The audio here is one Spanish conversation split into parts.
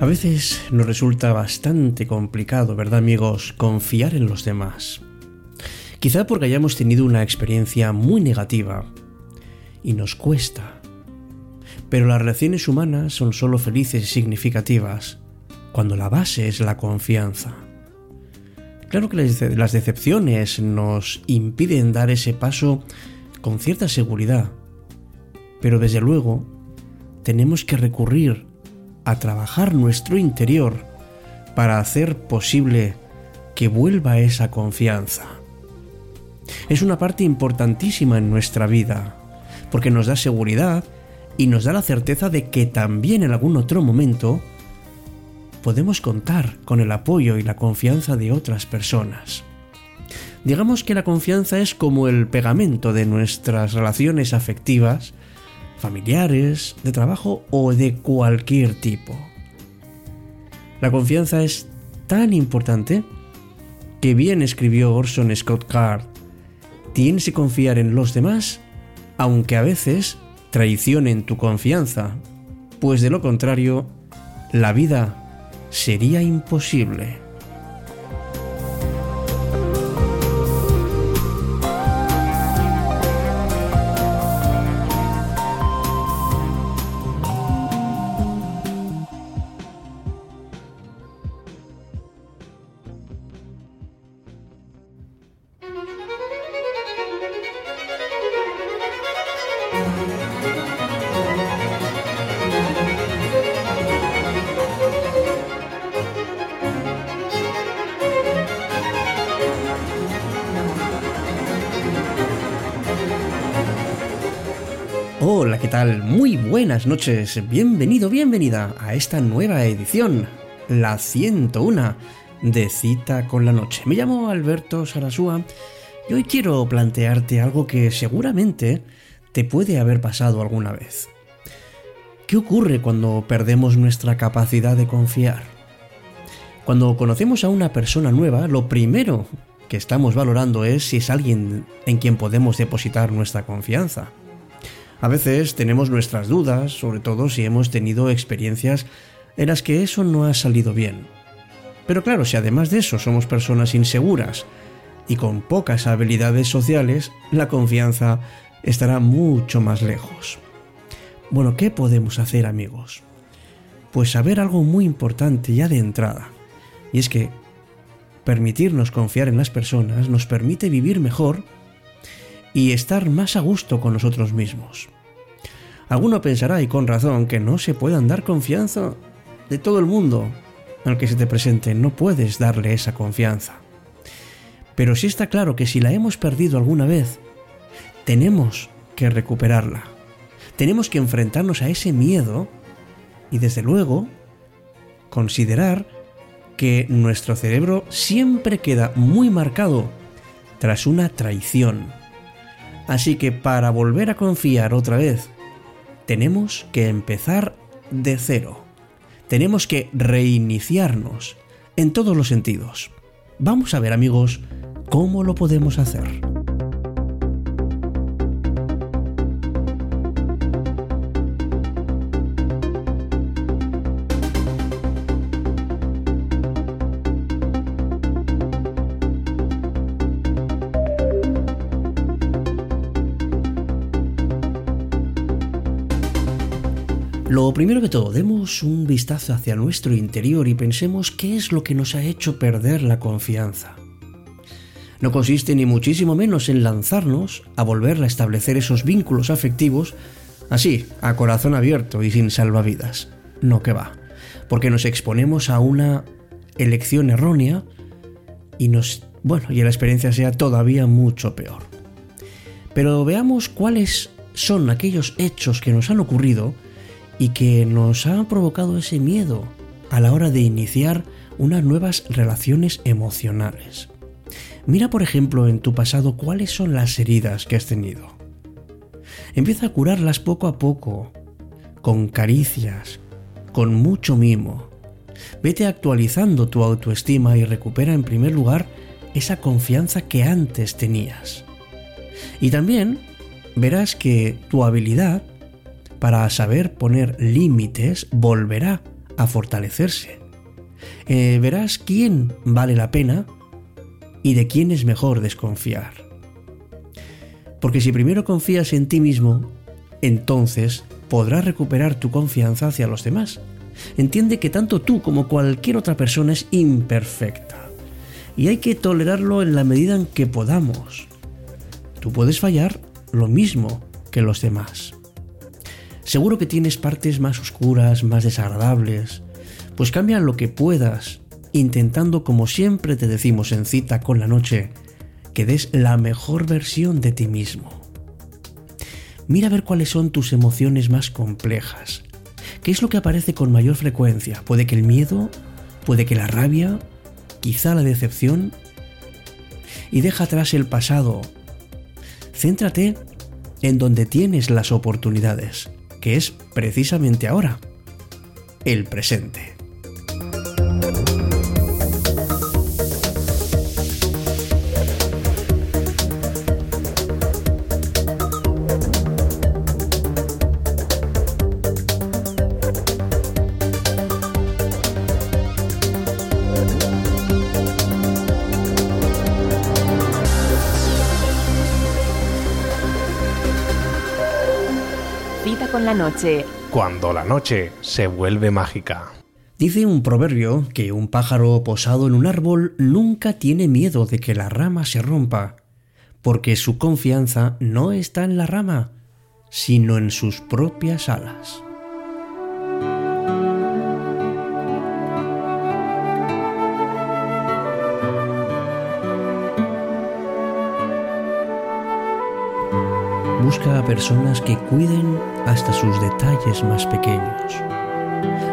A veces nos resulta bastante complicado, ¿verdad amigos?, confiar en los demás. Quizá porque hayamos tenido una experiencia muy negativa y nos cuesta. Pero las relaciones humanas son solo felices y significativas cuando la base es la confianza. Claro que las decepciones nos impiden dar ese paso con cierta seguridad, pero desde luego tenemos que recurrir a trabajar nuestro interior para hacer posible que vuelva esa confianza. Es una parte importantísima en nuestra vida, porque nos da seguridad y nos da la certeza de que también en algún otro momento podemos contar con el apoyo y la confianza de otras personas. Digamos que la confianza es como el pegamento de nuestras relaciones afectivas familiares, de trabajo o de cualquier tipo. La confianza es tan importante que bien escribió Orson Scott Card, tienes que confiar en los demás, aunque a veces traicionen tu confianza, pues de lo contrario, la vida sería imposible. Buenas noches. Bienvenido, bienvenida a esta nueva edición, la 101 de Cita con la Noche. Me llamo Alberto Sarasúa y hoy quiero plantearte algo que seguramente te puede haber pasado alguna vez. ¿Qué ocurre cuando perdemos nuestra capacidad de confiar? Cuando conocemos a una persona nueva, lo primero que estamos valorando es si es alguien en quien podemos depositar nuestra confianza. A veces tenemos nuestras dudas, sobre todo si hemos tenido experiencias en las que eso no ha salido bien. Pero claro, si además de eso somos personas inseguras y con pocas habilidades sociales, la confianza estará mucho más lejos. Bueno, ¿qué podemos hacer amigos? Pues saber algo muy importante ya de entrada, y es que permitirnos confiar en las personas nos permite vivir mejor y estar más a gusto con nosotros mismos. Alguno pensará, y con razón, que no se puede dar confianza de todo el mundo al que se te presente. No puedes darle esa confianza. Pero sí está claro que si la hemos perdido alguna vez, tenemos que recuperarla. Tenemos que enfrentarnos a ese miedo y desde luego considerar que nuestro cerebro siempre queda muy marcado tras una traición. Así que para volver a confiar otra vez, tenemos que empezar de cero. Tenemos que reiniciarnos en todos los sentidos. Vamos a ver amigos cómo lo podemos hacer. Lo primero que todo, demos un vistazo hacia nuestro interior y pensemos qué es lo que nos ha hecho perder la confianza. No consiste ni muchísimo menos en lanzarnos a volver a establecer esos vínculos afectivos así, a corazón abierto y sin salvavidas. No que va, porque nos exponemos a una elección errónea y nos, bueno, y la experiencia sea todavía mucho peor. Pero veamos cuáles son aquellos hechos que nos han ocurrido y que nos ha provocado ese miedo a la hora de iniciar unas nuevas relaciones emocionales. Mira, por ejemplo, en tu pasado cuáles son las heridas que has tenido. Empieza a curarlas poco a poco, con caricias, con mucho mimo. Vete actualizando tu autoestima y recupera en primer lugar esa confianza que antes tenías. Y también verás que tu habilidad para saber poner límites volverá a fortalecerse. Eh, verás quién vale la pena y de quién es mejor desconfiar. Porque si primero confías en ti mismo, entonces podrás recuperar tu confianza hacia los demás. Entiende que tanto tú como cualquier otra persona es imperfecta. Y hay que tolerarlo en la medida en que podamos. Tú puedes fallar lo mismo que los demás. Seguro que tienes partes más oscuras, más desagradables. Pues cambia lo que puedas, intentando, como siempre te decimos en cita con la noche, que des la mejor versión de ti mismo. Mira a ver cuáles son tus emociones más complejas. ¿Qué es lo que aparece con mayor frecuencia? Puede que el miedo, puede que la rabia, quizá la decepción. Y deja atrás el pasado. Céntrate en donde tienes las oportunidades, que es precisamente ahora, el presente. Con la noche. Cuando la noche se vuelve mágica. Dice un proverbio que un pájaro posado en un árbol nunca tiene miedo de que la rama se rompa, porque su confianza no está en la rama, sino en sus propias alas. Busca a personas que cuiden hasta sus detalles más pequeños.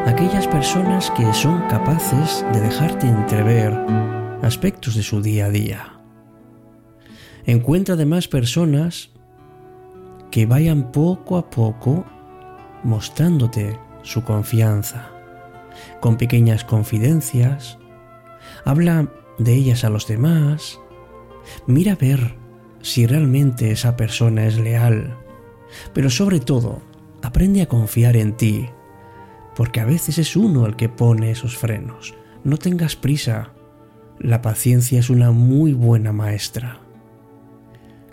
Aquellas personas que son capaces de dejarte entrever aspectos de su día a día. Encuentra además personas que vayan poco a poco mostrándote su confianza, con pequeñas confidencias. Habla de ellas a los demás. Mira ver si realmente esa persona es leal. Pero sobre todo, aprende a confiar en ti, porque a veces es uno el que pone esos frenos. No tengas prisa. La paciencia es una muy buena maestra.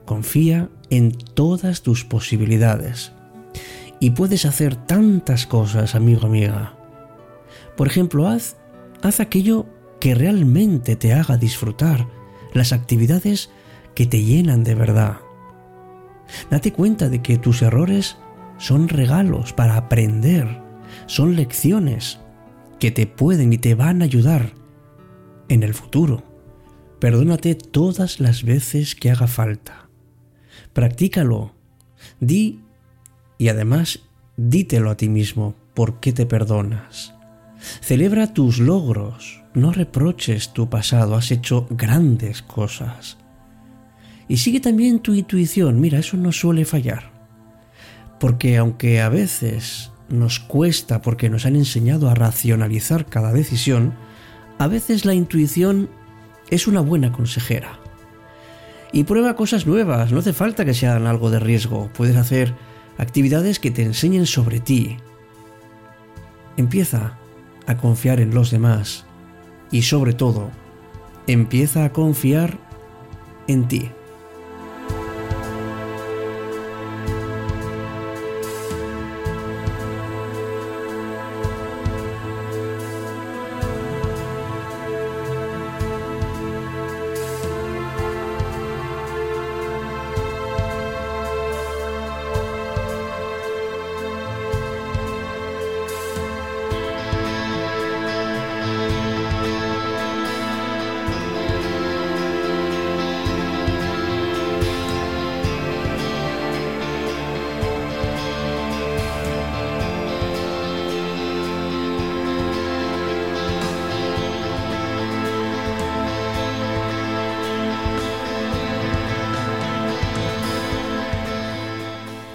Confía en todas tus posibilidades. Y puedes hacer tantas cosas, amigo amiga. Por ejemplo, haz, haz aquello que realmente te haga disfrutar, las actividades que te llenan de verdad. Date cuenta de que tus errores son regalos para aprender, son lecciones que te pueden y te van a ayudar en el futuro. Perdónate todas las veces que haga falta. Practícalo. Di y además dítelo a ti mismo por qué te perdonas. Celebra tus logros, no reproches tu pasado, has hecho grandes cosas. Y sigue también tu intuición, mira, eso no suele fallar. Porque aunque a veces nos cuesta porque nos han enseñado a racionalizar cada decisión, a veces la intuición es una buena consejera. Y prueba cosas nuevas, no hace falta que sean algo de riesgo, puedes hacer actividades que te enseñen sobre ti. Empieza a confiar en los demás y sobre todo, empieza a confiar en ti.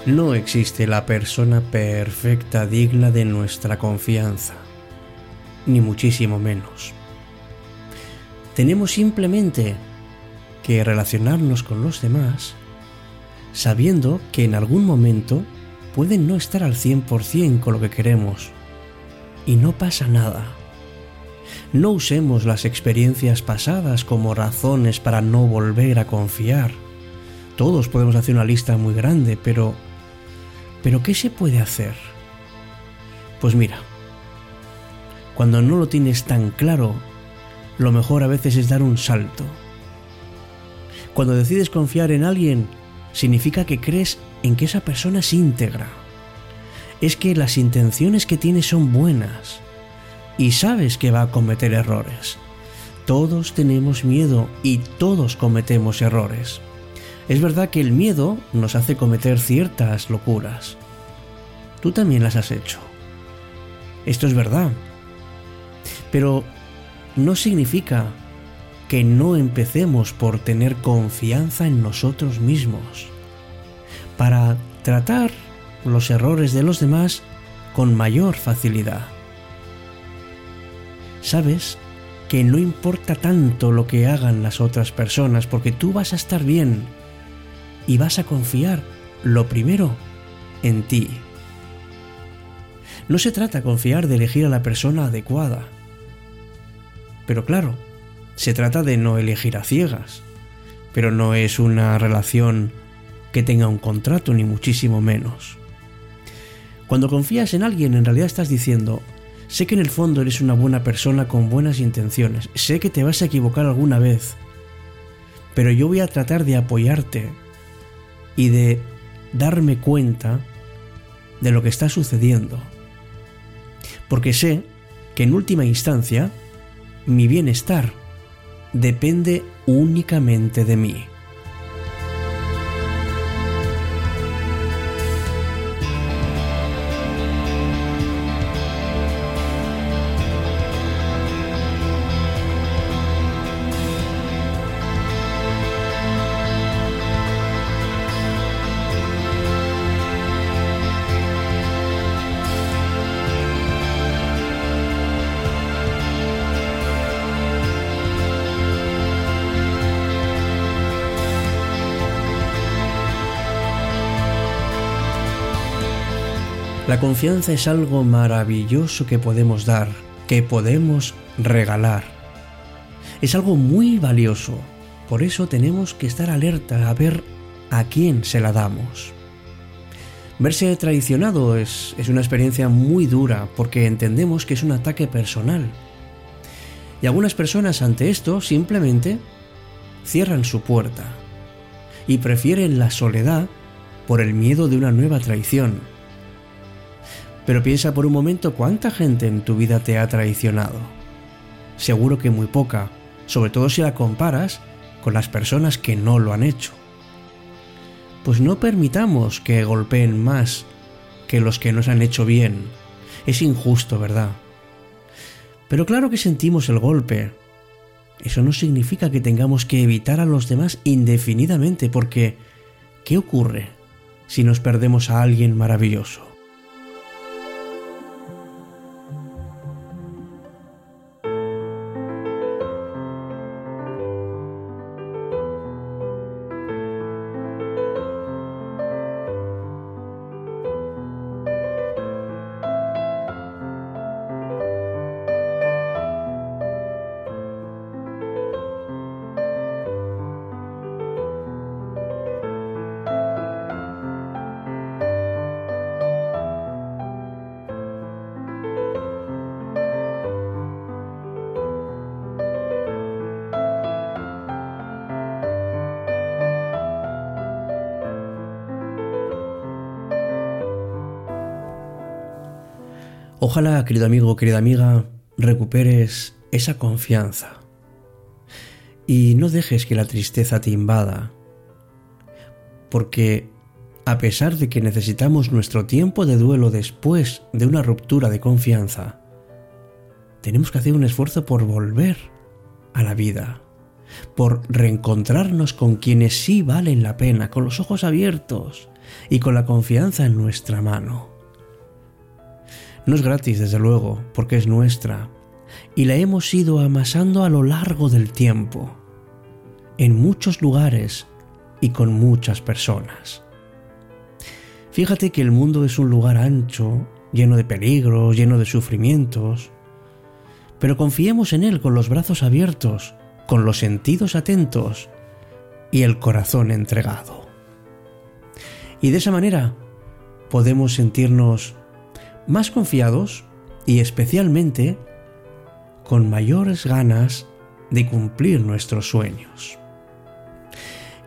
No existe la persona perfecta digna de nuestra confianza, ni muchísimo menos. Tenemos simplemente que relacionarnos con los demás sabiendo que en algún momento pueden no estar al 100% con lo que queremos, y no pasa nada. No usemos las experiencias pasadas como razones para no volver a confiar. Todos podemos hacer una lista muy grande, pero pero ¿qué se puede hacer? Pues mira, cuando no lo tienes tan claro, lo mejor a veces es dar un salto. Cuando decides confiar en alguien, significa que crees en que esa persona es íntegra. Es que las intenciones que tiene son buenas y sabes que va a cometer errores. Todos tenemos miedo y todos cometemos errores. Es verdad que el miedo nos hace cometer ciertas locuras. Tú también las has hecho. Esto es verdad. Pero no significa que no empecemos por tener confianza en nosotros mismos, para tratar los errores de los demás con mayor facilidad. Sabes que no importa tanto lo que hagan las otras personas porque tú vas a estar bien y vas a confiar, lo primero, en ti. No se trata confiar de elegir a la persona adecuada. Pero claro, se trata de no elegir a ciegas. Pero no es una relación que tenga un contrato, ni muchísimo menos. Cuando confías en alguien, en realidad estás diciendo, sé que en el fondo eres una buena persona con buenas intenciones, sé que te vas a equivocar alguna vez, pero yo voy a tratar de apoyarte y de darme cuenta de lo que está sucediendo. Porque sé que en última instancia mi bienestar depende únicamente de mí. La confianza es algo maravilloso que podemos dar, que podemos regalar. Es algo muy valioso, por eso tenemos que estar alerta a ver a quién se la damos. Verse traicionado es, es una experiencia muy dura porque entendemos que es un ataque personal. Y algunas personas ante esto simplemente cierran su puerta y prefieren la soledad por el miedo de una nueva traición pero piensa por un momento cuánta gente en tu vida te ha traicionado. Seguro que muy poca, sobre todo si la comparas con las personas que no lo han hecho. Pues no permitamos que golpeen más que los que nos han hecho bien. Es injusto, ¿verdad? Pero claro que sentimos el golpe. Eso no significa que tengamos que evitar a los demás indefinidamente, porque ¿qué ocurre si nos perdemos a alguien maravilloso? Ojalá, querido amigo, querida amiga, recuperes esa confianza y no dejes que la tristeza te invada, porque a pesar de que necesitamos nuestro tiempo de duelo después de una ruptura de confianza, tenemos que hacer un esfuerzo por volver a la vida, por reencontrarnos con quienes sí valen la pena, con los ojos abiertos y con la confianza en nuestra mano. No es gratis, desde luego, porque es nuestra, y la hemos ido amasando a lo largo del tiempo, en muchos lugares y con muchas personas. Fíjate que el mundo es un lugar ancho lleno de peligros, lleno de sufrimientos. Pero confiemos en Él con los brazos abiertos, con los sentidos atentos y el corazón entregado. Y de esa manera podemos sentirnos más confiados y especialmente con mayores ganas de cumplir nuestros sueños.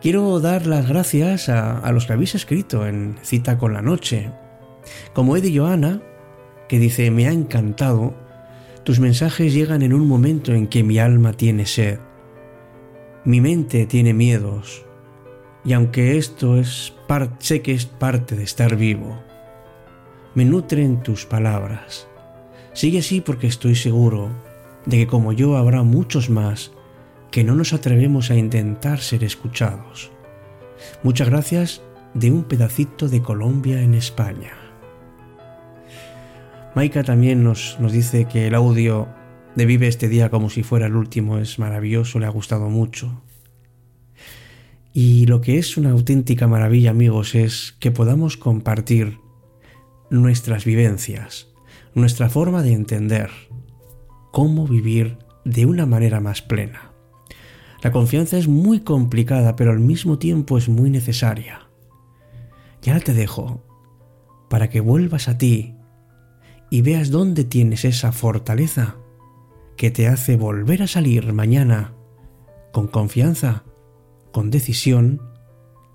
Quiero dar las gracias a, los que habéis escrito en Cita con la Noche, como Eddie Joana, que dice, me ha encantado, tus mensajes llegan en un momento en que mi alma tiene sed, mi mente tiene miedos, y aunque esto es sé que es parte de estar vivo, me nutren tus palabras. Sigue así porque estoy seguro de que como yo habrá muchos más que no nos atrevemos a intentar ser escuchados. Muchas gracias de un pedacito de Colombia en España. Maika también nos, nos dice que el audio de Vive este día como si fuera el último es maravilloso, le ha gustado mucho. Y lo que es una auténtica maravilla, amigos, es que podamos compartir nuestras vivencias, nuestra forma de entender cómo vivir de una manera más plena. La confianza es muy complicada, pero al mismo tiempo es muy necesaria. Y ahora te dejo para que vuelvas a ti y veas dónde tienes esa fortaleza que te hace volver a salir mañana con confianza, con decisión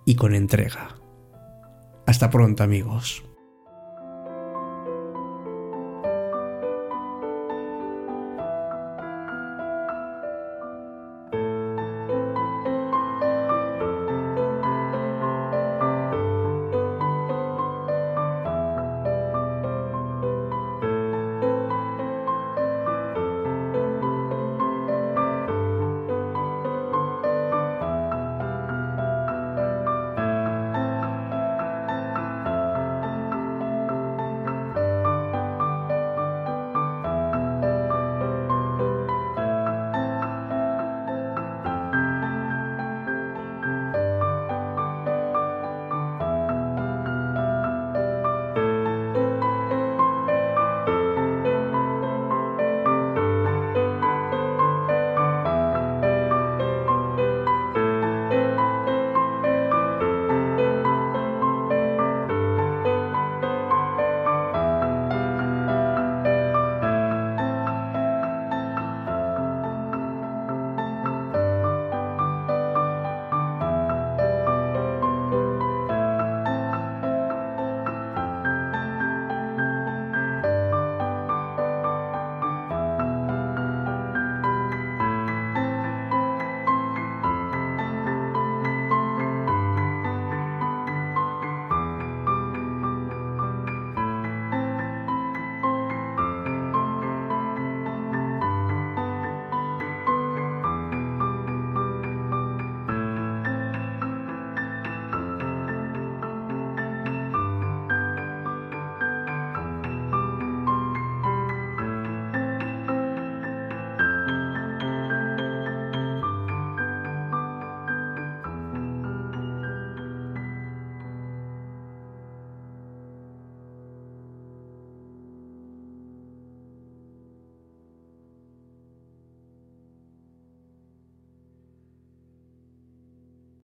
y con entrega. Hasta pronto amigos.